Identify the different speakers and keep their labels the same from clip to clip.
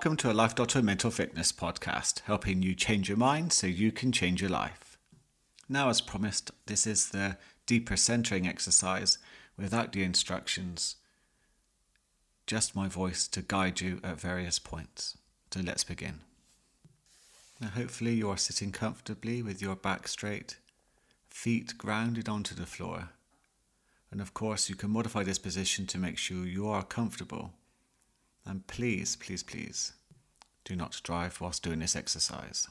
Speaker 1: welcome to a Life Doctor Mental Fitness podcast, helping you change your mind so you can change your life. Now, as promised, this is the deeper centering exercise without the instructions, just my voice to guide you at various points. So let's begin. Now, hopefully, you are sitting comfortably with your back straight, feet grounded onto the floor. And of course, you can modify this position to make sure you are comfortable and please, please, please do not drive whilst doing this exercise.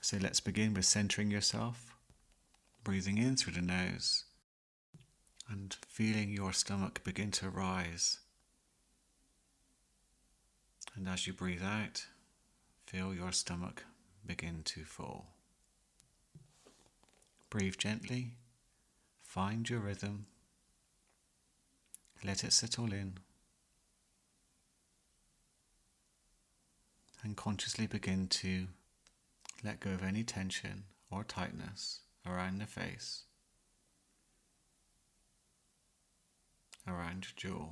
Speaker 1: So let's begin with centering yourself, breathing in through the nose, and feeling your stomach begin to rise. And as you breathe out, feel your stomach begin to fall. Breathe gently, find your rhythm, let it settle in. And consciously begin to let go of any tension or tightness around the face, around your jaw.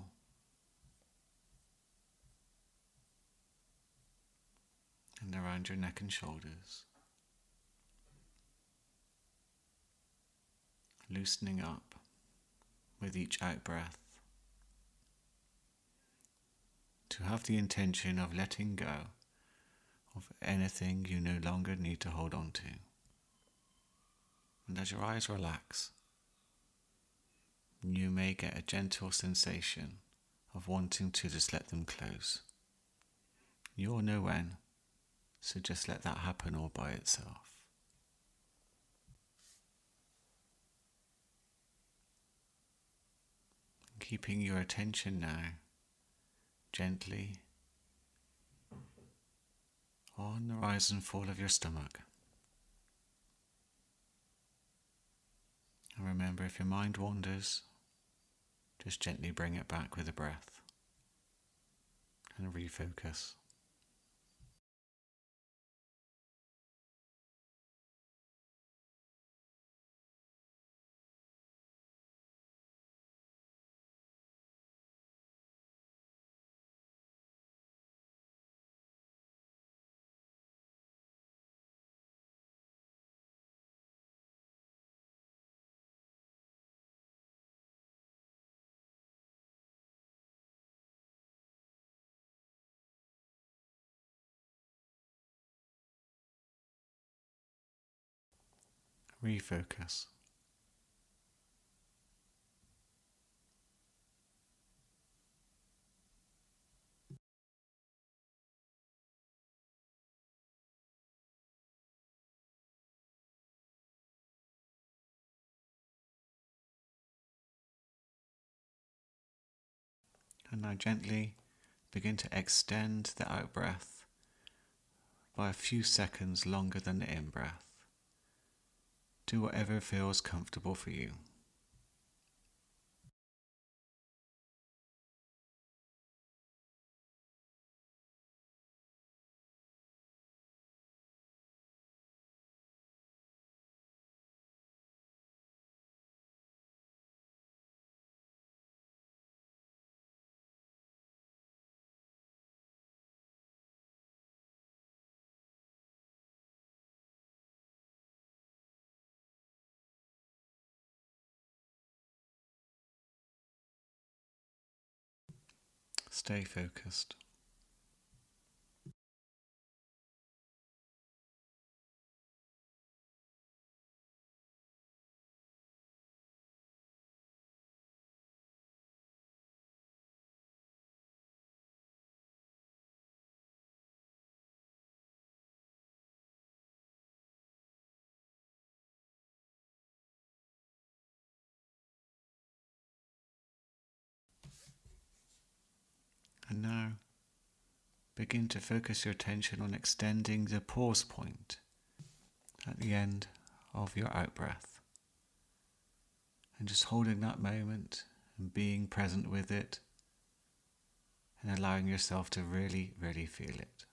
Speaker 1: And around your neck and shoulders, loosening up with each out breath. To have the intention of letting go of anything you no longer need to hold on to. And as your eyes relax, you may get a gentle sensation of wanting to just let them close. You'll know when, so just let that happen all by itself. Keeping your attention now gently on the rise and fall of your stomach. And remember, if your mind wanders, just gently bring it back with a breath and refocus. Refocus. And now gently begin to extend the out breath by a few seconds longer than the in breath. Do whatever feels comfortable for you. Stay focused. And now begin to focus your attention on extending the pause point at the end of your out breath. And just holding that moment and being present with it and allowing yourself to really, really feel it.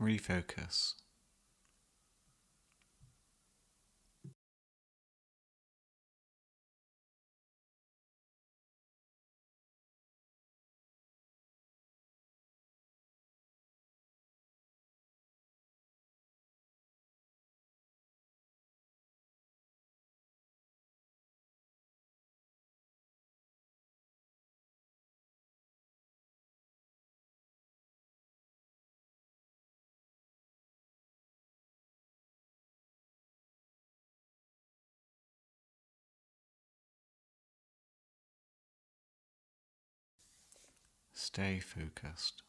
Speaker 1: Refocus. Stay focused.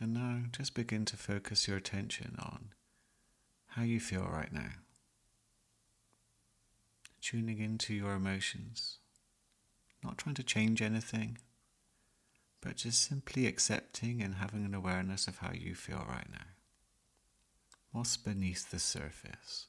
Speaker 1: And now just begin to focus your attention on how you feel right now. Tuning into your emotions, not trying to change anything, but just simply accepting and having an awareness of how you feel right now. What's beneath the surface?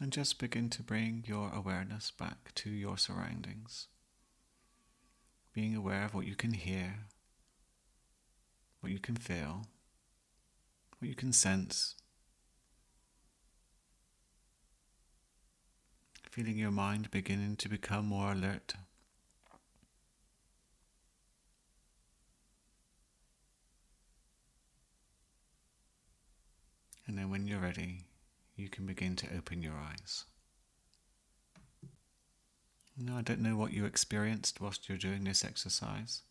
Speaker 1: And just begin to bring your awareness back to your surroundings. Being aware of what you can hear, what you can feel, what you can sense. Feeling your mind beginning to become more alert. And then when you're ready, you can begin to open your eyes. Now, I don't know what you experienced whilst you're doing this exercise,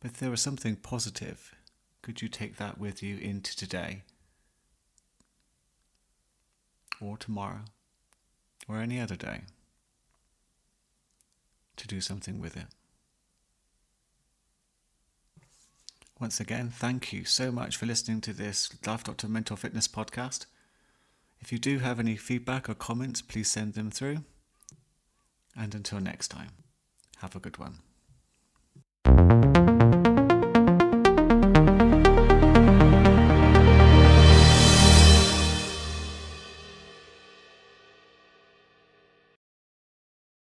Speaker 1: but if there was something positive, could you take that with you into today, or tomorrow, or any other day, to do something with it? Once again, thank you so much for listening to this Life Doctor Mental Fitness podcast. If you do have any feedback or comments, please send them through. And until next time, have a good one.